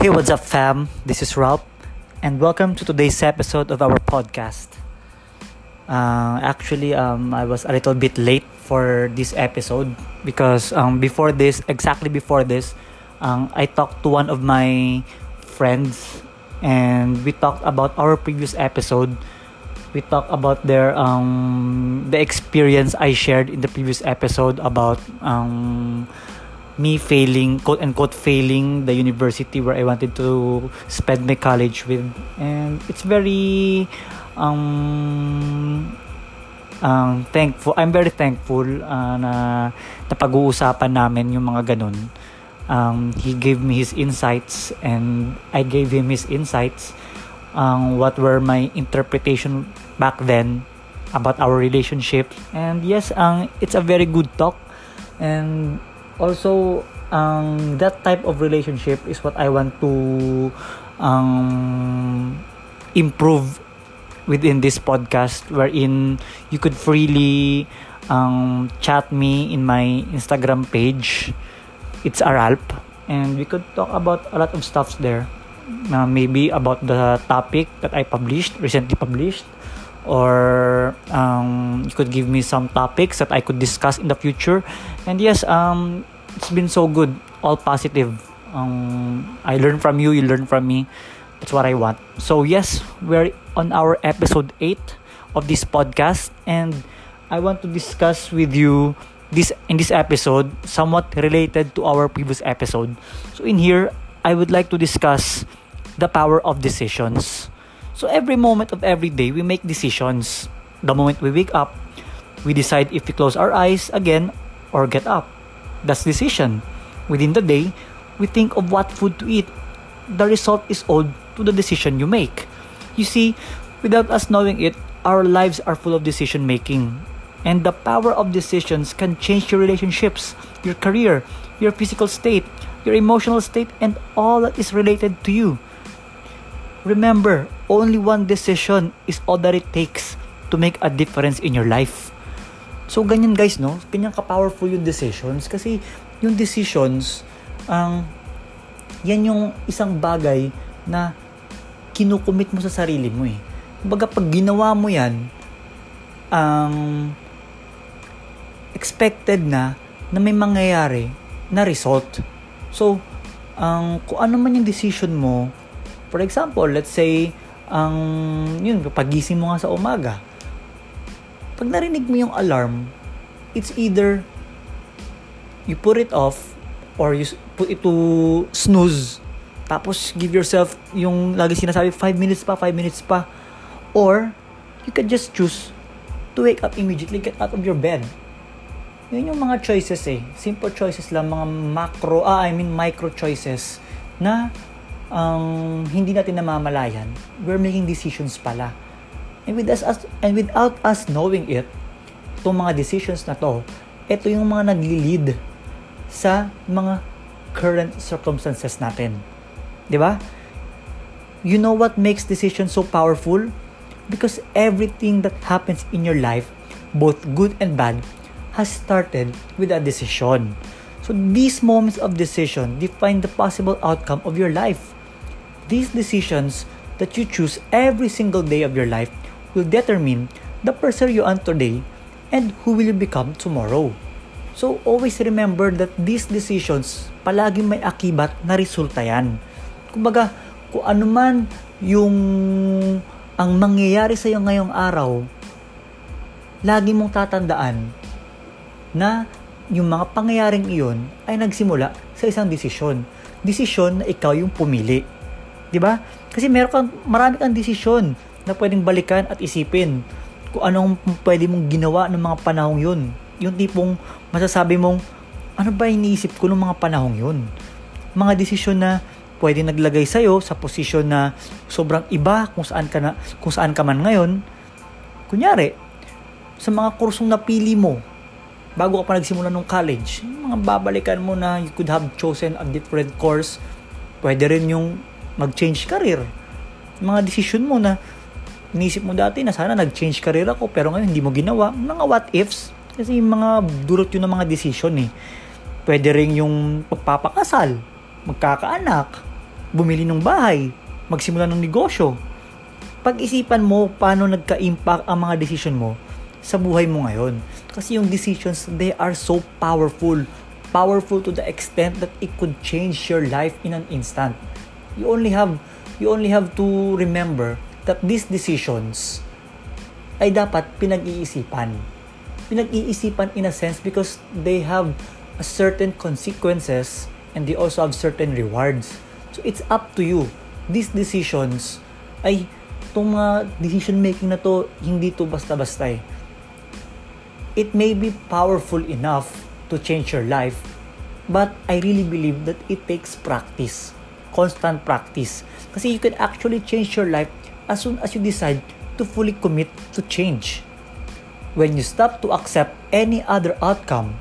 Hey, what's up, fam? This is Ralph, and welcome to today's episode of our podcast. Uh, actually, um, I was a little bit late for this episode because um, before this, exactly before this, um, I talked to one of my friends, and we talked about our previous episode. We talked about their um, the experience I shared in the previous episode about um, me failing, quote unquote, failing the university where I wanted to spend my college with. And it's very um, um, thankful. I'm very thankful uh, na napag-uusapan namin yung mga ganun. Um, he gave me his insights and I gave him his insights. Um, what were my interpretation back then about our relationship. And yes, um, it's a very good talk. And also um, that type of relationship is what I want to um, improve within this podcast wherein you could freely um, chat me in my Instagram page. It's Aralp. And we could talk about a lot of stuffs there. Uh, maybe about the topic that I published recently published or um, you could give me some topics that I could discuss in the future. And yes, um, it's been so good, all positive. Um, I learn from you, you learn from me. That's what I want. So yes, we're on our episode 8 of this podcast and I want to discuss with you this in this episode somewhat related to our previous episode. So in here, I would like to discuss the power of decisions. So every moment of every day, we make decisions. The moment we wake up, we decide if we close our eyes again or get up. That's decision. Within the day, we think of what food to eat. The result is owed to the decision you make. You see, without us knowing it, our lives are full of decision making. And the power of decisions can change your relationships, your career, your physical state, your emotional state, and all that is related to you. Remember, only one decision is all that it takes to make a difference in your life. So, ganyan guys, no? Ganyan ka-powerful yung decisions kasi yung decisions, ang um, yan yung isang bagay na kinukumit mo sa sarili mo eh. Kumbaga, pag ginawa mo yan, ang um, expected na na may mangyayari na result. So, ang um, kung ano man yung decision mo, For example, let's say, ang yun, pagising mo nga sa umaga, pag narinig mo yung alarm, it's either you put it off or you put it to snooze. Tapos give yourself yung lagi sinasabi 5 minutes pa, 5 minutes pa. Or you can just choose to wake up immediately, get out of your bed. Yun yung mga choices eh. Simple choices lang, mga macro, ah, I mean micro choices na um, hindi natin namamalayan, we're making decisions pala. And with us, and without us knowing it, itong mga decisions na to, ito yung mga nagli-lead sa mga current circumstances natin. 'Di ba? You know what makes decisions so powerful? Because everything that happens in your life, both good and bad, has started with a decision. So these moments of decision define the possible outcome of your life. These decisions that you choose every single day of your life will determine the person you are today and who will you become tomorrow. So always remember that these decisions palaging may akibat na resulta yan. Kumbaga, kung ano man yung ang mangyayari sa iyo ngayong araw, lagi mong tatandaan na yung mga pangyayaring iyon ay nagsimula sa isang desisyon. Desisyon na ikaw yung pumili. 'Di ba? Kasi meron kang marami kang desisyon na pwedeng balikan at isipin kung anong pwede mong ginawa ng mga panahong 'yun. Yung tipong masasabi mong ano ba iniisip ko ng mga panahong 'yun? Mga desisyon na pwede naglagay sa iyo sa posisyon na sobrang iba kung saan ka na kung saan ka man ngayon. Kunyari, sa mga kursong napili mo bago ka pa nagsimula ng college, mga babalikan mo na you could have chosen a different course. Pwede rin yung mag-change career. Mga decision mo na inisip mo dati na sana nag-change career ako pero ngayon hindi mo ginawa. Mga what ifs. Kasi mga dulot yun ng mga decision eh. Pwede rin yung pagpapakasal, magkakaanak, bumili ng bahay, magsimula ng negosyo. Pag-isipan mo paano nagka-impact ang mga decision mo sa buhay mo ngayon. Kasi yung decisions, they are so powerful. Powerful to the extent that it could change your life in an instant. You only have you only have to remember that these decisions ay dapat pinag-iisipan. Pinag-iisipan in a sense because they have a certain consequences and they also have certain rewards. So it's up to you. These decisions ay itong mga decision making na to hindi to basta-basta eh. It may be powerful enough to change your life but I really believe that it takes practice. Constant practice. Kasi you can actually change your life as soon as you decide to fully commit to change. When you stop to accept any other outcome,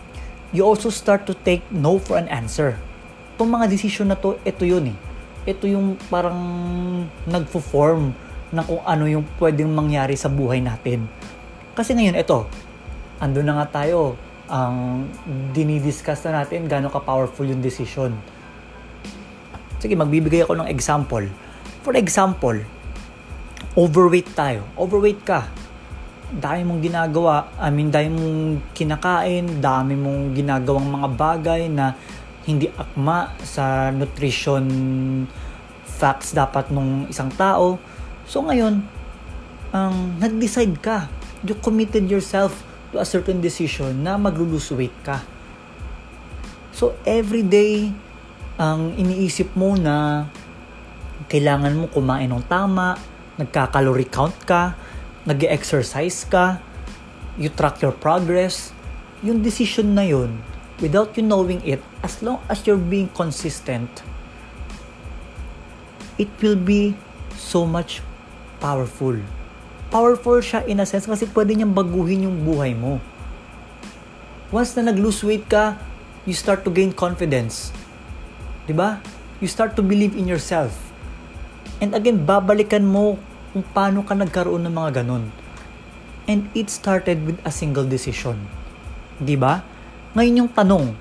you also start to take no for an answer. Itong mga decision na to, ito yun eh. Ito yung parang nagfo-form ng kung ano yung pwedeng mangyari sa buhay natin. Kasi ngayon, ito, ando na nga tayo, ang dinidiscuss na natin gano'ng ka-powerful yung decision. Sige, magbibigay ako ng example. For example, overweight tayo. Overweight ka. Dami mong ginagawa. I mean, dami mong kinakain, dami mong ginagawang mga bagay na hindi akma sa nutrition facts dapat nung isang tao. So ngayon, um, nag-decide ka. You committed yourself to a certain decision na maglulose weight ka. So every day, ang iniisip mo na kailangan mo kumain ng tama, nagka-calorie count ka, nag exercise ka, you track your progress, yung decision na yun, without you knowing it, as long as you're being consistent, it will be so much powerful. Powerful siya in a sense kasi pwede niyang baguhin yung buhay mo. Once na nag-lose weight ka, you start to gain confidence 'Di ba? You start to believe in yourself. And again, babalikan mo kung paano ka nagkaroon ng mga ganun. And it started with a single decision. 'Di ba? Ngayon yung tanong,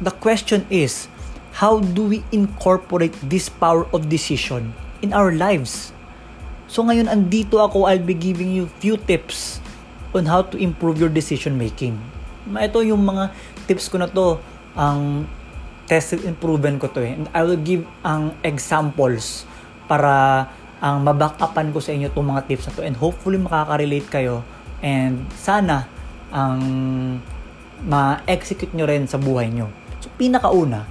the question is, how do we incorporate this power of decision in our lives? So ngayon andito ako, I'll be giving you few tips on how to improve your decision making. Ito yung mga tips ko na to ang tested and proven ko to eh. And I will give ang examples para ang maback upan ko sa inyo itong mga tips na to and hopefully makaka-relate kayo and sana ang ma-execute nyo rin sa buhay nyo. So pinakauna,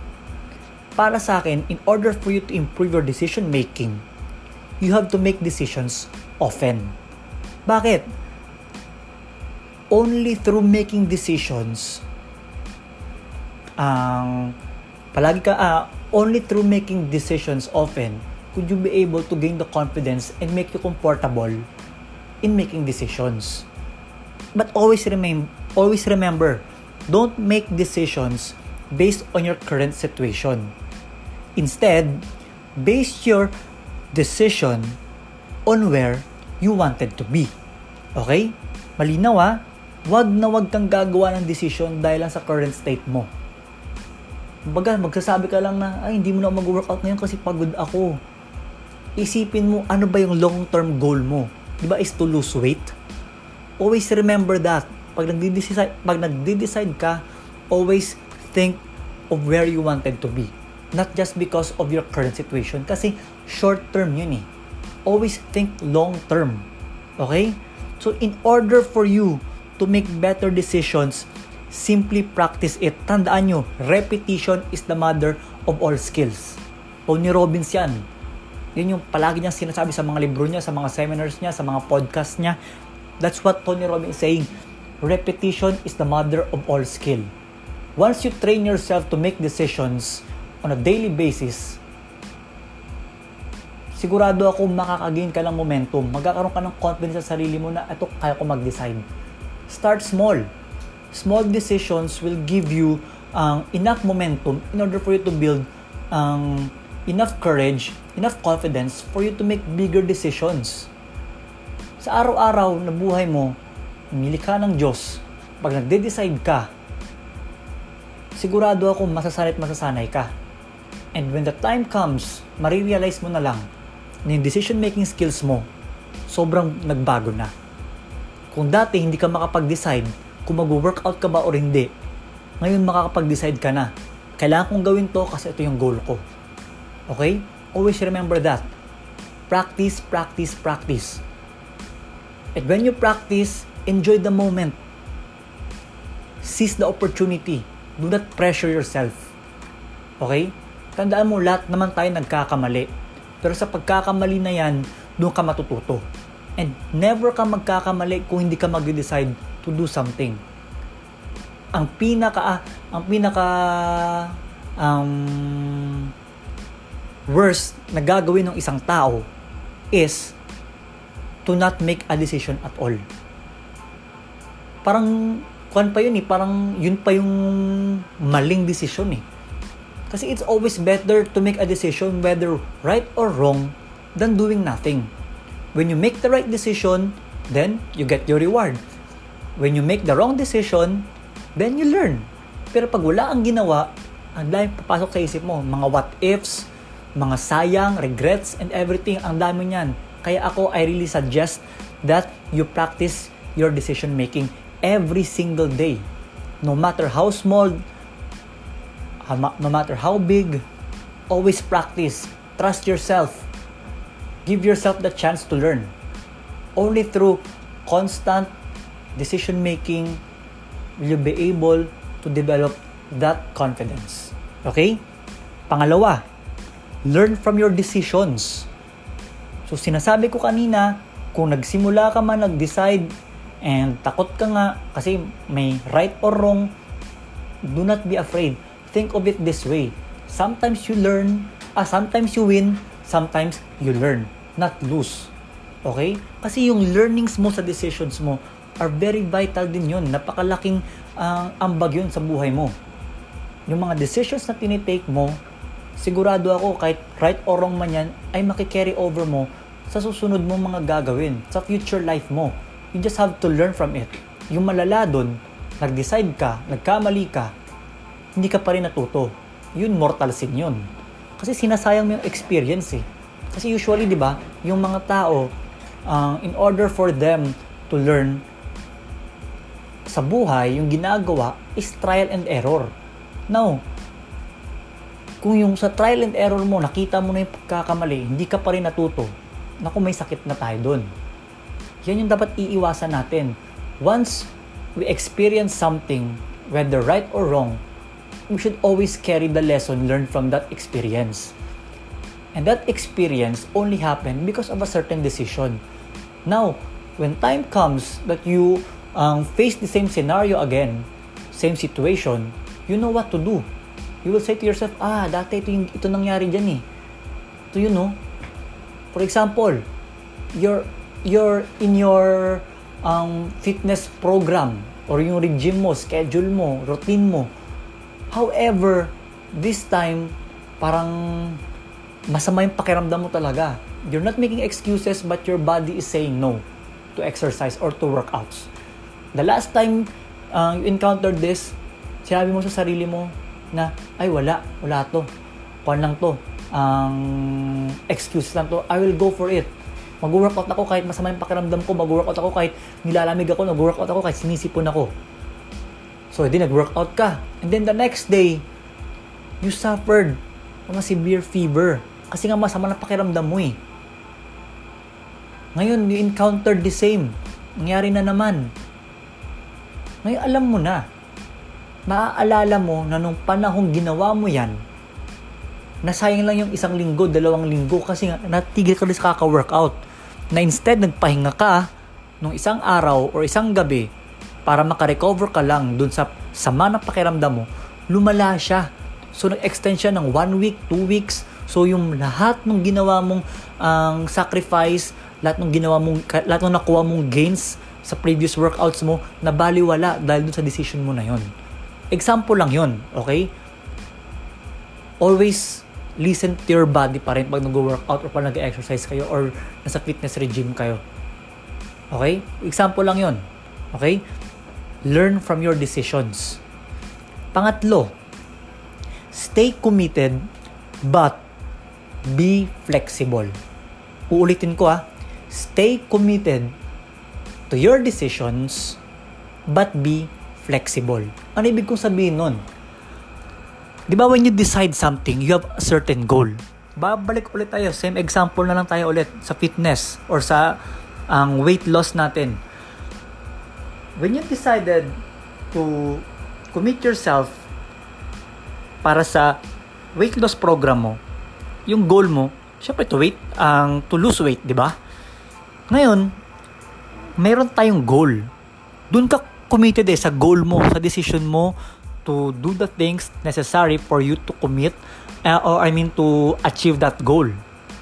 para sa akin, in order for you to improve your decision making, you have to make decisions often. Bakit? Only through making decisions ang Palagi ka, uh, only through making decisions often could you be able to gain the confidence and make you comfortable in making decisions. But always remain, always remember, don't make decisions based on your current situation. Instead, base your decision on where you wanted to be. Okay? Malinaw ah, wag na wag kang gagawa ng decision dahil lang sa current state mo Baga, magsasabi ka lang na, ay, hindi mo na mag-workout ngayon kasi pagod ako. Isipin mo, ano ba yung long-term goal mo? Di ba is to lose weight? Always remember that. Pag nagde-decide, pag nagde-decide ka, always think of where you wanted to be. Not just because of your current situation. Kasi short-term yun eh. Always think long-term. Okay? So, in order for you to make better decisions, Simply practice it. Tandaan nyo, repetition is the mother of all skills. Tony Robbins yan. Yun yung palagi niya sinasabi sa mga libro niya, sa mga seminars niya, sa mga podcast niya. That's what Tony Robbins is saying. Repetition is the mother of all skill. Once you train yourself to make decisions on a daily basis, sigurado ako makakagain ka ng momentum. Magkakaroon ka ng confidence sa sarili mo na ito, kaya ko mag-decide. Start small small decisions will give you um, enough momentum in order for you to build um, enough courage, enough confidence for you to make bigger decisions. Sa araw-araw na buhay mo, ka ng Diyos, pag nagde-decide ka, sigurado ako masasanay masasanay ka. And when the time comes, marirealize mo na lang na yung decision-making skills mo, sobrang nagbago na. Kung dati hindi ka makapag-decide kung mag-workout ka ba or hindi, ngayon makakapag-decide ka na. Kailangan kong gawin to kasi ito yung goal ko. Okay? Always remember that. Practice, practice, practice. And when you practice, enjoy the moment. Seize the opportunity. Do not pressure yourself. Okay? Tandaan mo, lahat naman tayo nagkakamali. Pero sa pagkakamali na yan, doon ka matututo. And never ka magkakamali kung hindi ka mag-decide to do something. Ang pinaka, ang pinaka, um, worst na gagawin ng isang tao is to not make a decision at all. Parang, kuan pa yun eh, parang yun pa yung maling decision eh kasi it's always better to make a decision whether right or wrong than doing nothing. When you make the right decision, then you get your reward. When you make the wrong decision, then you learn. Pero pag wala ang ginawa, ang dami papasok sa isip mo. Mga what ifs, mga sayang, regrets, and everything. Ang dami niyan. Kaya ako, I really suggest that you practice your decision making every single day. No matter how small no matter how big, always practice. Trust yourself. Give yourself the chance to learn. Only through constant decision making will you be able to develop that confidence. Okay? Pangalawa, learn from your decisions. So sinasabi ko kanina, kung nagsimula ka man nag-decide and takot ka nga kasi may right or wrong, do not be afraid think of it this way. Sometimes you learn, ah, sometimes you win, sometimes you learn, not lose. Okay? Kasi yung learnings mo sa decisions mo are very vital din yun. Napakalaking uh, ambag yun sa buhay mo. Yung mga decisions na tinitake mo, sigurado ako kahit right or wrong man yan, ay makikarry over mo sa susunod mo mga gagawin, sa future life mo. You just have to learn from it. Yung malala dun, nag-decide ka, nagkamali ka, hindi ka pa rin natuto. Yun, mortal sin yun. Kasi sinasayang mo yung experience eh. Kasi usually, di ba, yung mga tao, uh, in order for them to learn sa buhay, yung ginagawa is trial and error. Now, kung yung sa trial and error mo, nakita mo na yung pagkakamali, hindi ka pa rin natuto, naku may sakit na tayo doon. Yan yung dapat iiwasan natin. Once we experience something, whether right or wrong, we should always carry the lesson learned from that experience. And that experience only happened because of a certain decision. Now, when time comes that you um, face the same scenario again, same situation, you know what to do. You will say to yourself, ah, dati ito, yung, ito nangyari dyan eh. Ito yun, no? For example, you're, you're in your um, fitness program or yung regime mo, schedule mo, routine mo, However, this time, parang masama yung pakiramdam mo talaga. You're not making excuses but your body is saying no to exercise or to workouts. The last time uh, you encountered this, sinabi mo sa sarili mo na, ay wala, wala to. Kuan lang to. Ang um, excuse lang to. I will go for it. Mag-workout ako kahit masama yung pakiramdam ko. Mag-workout ako kahit nilalamig ako. Mag-workout ako kahit sinisipon ako. So, hindi nag-workout ka. And then the next day, you suffered mga severe fever. Kasi nga masama na pakiramdam mo eh. Ngayon, you encountered the same. Nangyari na naman. Ngayon, alam mo na. Maaalala mo na nung panahong ginawa mo yan, nasayang lang yung isang linggo, dalawang linggo kasi natigil ka sa kaka-workout. Na instead, nagpahinga ka nung isang araw or isang gabi, para makarecover ka lang dun sa sama ng pakiramdam mo, lumala siya. So, nag-extend siya ng one week, two weeks. So, yung lahat ng ginawa mong ang um, sacrifice, lahat ng ginawa mong, lahat ng nakuha mong gains sa previous workouts mo, nabaliwala dahil dun sa decision mo na yon. Example lang yon, okay? Always listen to your body pa rin pag nag-workout or pag nag-exercise kayo or nasa fitness regime kayo. Okay? Example lang yon. Okay? Learn from your decisions. Pangatlo, stay committed but be flexible. Uulitin ko ah, stay committed to your decisions but be flexible. Ano ibig kong sabihin nun? Di ba when you decide something, you have a certain goal. Babalik ulit tayo, same example na lang tayo ulit sa fitness or sa ang um, weight loss natin. When you decided to commit yourself para sa weight loss program mo, yung goal mo, syempre to weight, ang um, to lose weight, di ba? Ngayon, mayroon tayong goal. Doon ka committed eh sa goal mo, sa decision mo to do the things necessary for you to commit uh, or I mean to achieve that goal.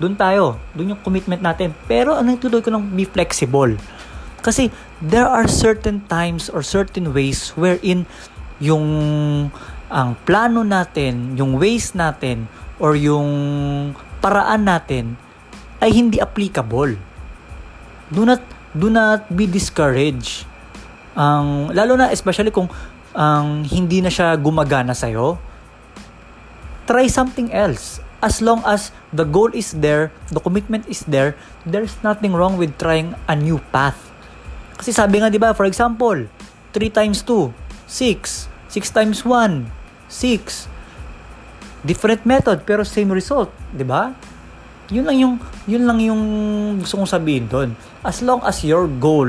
Doon tayo. Doon yung commitment natin. Pero ano yung tuloy ko lang be flexible. Kasi there are certain times or certain ways wherein yung ang plano natin, yung ways natin, or yung paraan natin ay hindi applicable. Do not do not be discouraged. Ang lalo na especially kung ang hindi na siya gumagana sa iyo try something else. As long as the goal is there the commitment is there there's nothing wrong with trying a new path. Kasi sabi nga 'di ba for example 3 times 2 6 6 times 1 6 different method pero same result 'di ba? Yun lang yung yun lang yung gusto kong sabihin doon as long as your goal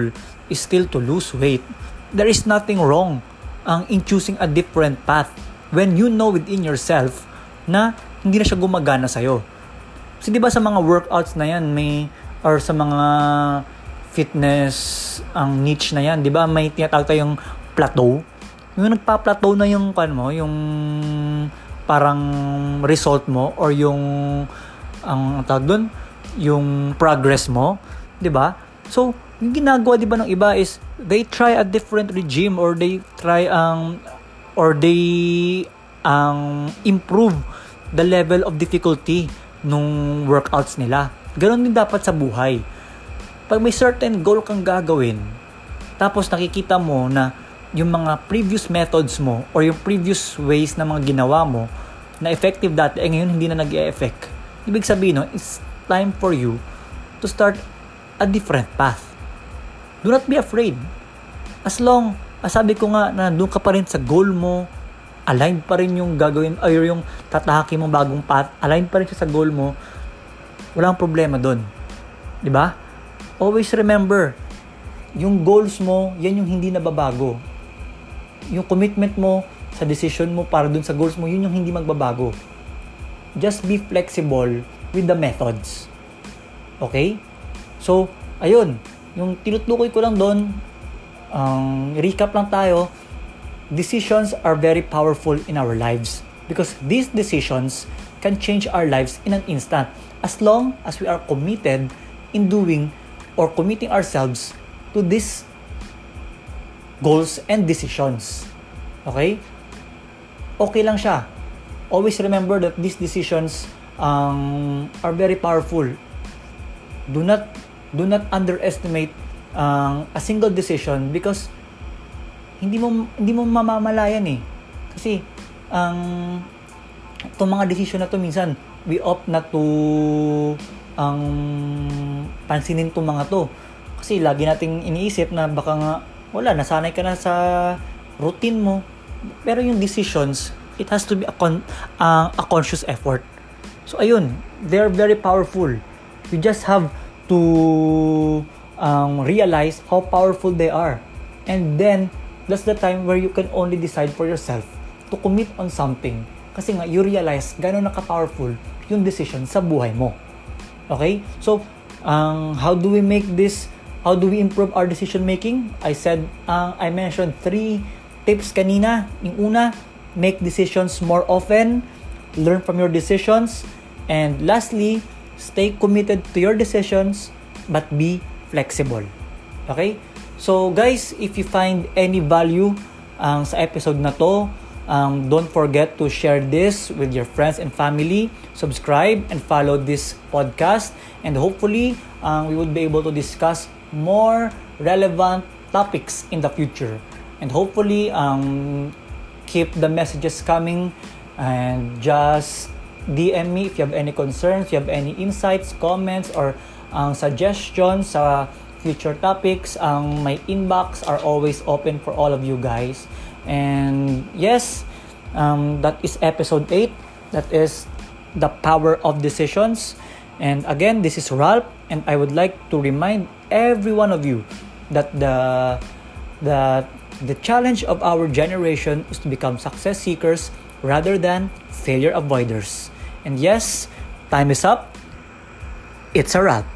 is still to lose weight, there is nothing wrong ang in choosing a different path when you know within yourself na hindi na siya gumagana sa'yo. Kasi di ba sa mga workouts na yan, may, or sa mga fitness, ang niche na yan, di ba may tinatawag tayong plateau. Yung nagpa-plateau na yung, kan mo, yung parang result mo or yung ang tawag doon, yung progress mo, 'di ba? So, yung ginagawa 'di ba ng iba is they try a different regime or they try ang um, or they ang um, improve the level of difficulty nung workouts nila. Ganon din dapat sa buhay. Pag may certain goal kang gagawin, tapos nakikita mo na yung mga previous methods mo or yung previous ways na mga ginawa mo na effective dati, eh ngayon hindi na nag effect Ibig sabihin, no, it's time for you to start a different path. Do not be afraid. As long, as sabi ko nga na doon ka pa rin sa goal mo, aligned pa rin yung gagawin, ay yung tatahaki mo bagong path, aligned pa rin siya sa goal mo, walang problema doon. Di ba? Always remember, yung goals mo, yan yung hindi nababago. Yung commitment mo sa decision mo para dun sa goals mo, yun yung hindi magbabago. Just be flexible with the methods. Okay? So, ayun, yung tinutukoy ko lang doon, ang um, recap lang tayo, decisions are very powerful in our lives because these decisions can change our lives in an instant as long as we are committed in doing or committing ourselves to these goals and decisions. Okay? Okay lang siya. Always remember that these decisions um, are very powerful. Do not do not underestimate uh, a single decision because hindi mo hindi mo mamamalayan eh. Kasi ang um, itong mga decision na to minsan we opt not to ang um, pansinin tong mga to. Kasi lagi nating iniisip na baka nga wala nasanay ka na sa routine mo. Pero yung decisions, it has to be a, con- uh, a conscious effort. So ayun, they're very powerful. You just have to um, realize how powerful they are. And then, that's the time where you can only decide for yourself to commit on something. Kasi nga, you realize gano'n naka-powerful yung decision sa buhay mo. Okay? So, um, how do we make this, how do we improve our decision making? I said, uh, I mentioned three tips kanina. Yung una, make decisions more often, learn from your decisions, and lastly, Stay committed to your decisions but be flexible. Okay? So guys, if you find any value ang um, sa episode na to, um, don't forget to share this with your friends and family. Subscribe and follow this podcast. And hopefully, um, we would be able to discuss more relevant topics in the future. And hopefully, um, keep the messages coming and just DM me if you have any concerns, if you have any insights, comments, or um, suggestions sa future topics. Ang my inbox are always open for all of you guys. And yes, um, that is episode 8. That is the power of decisions. And again, this is Ralph, and I would like to remind every one of you that the that the challenge of our generation is to become success seekers rather than failure avoiders. And yes, time is up. It's a wrap.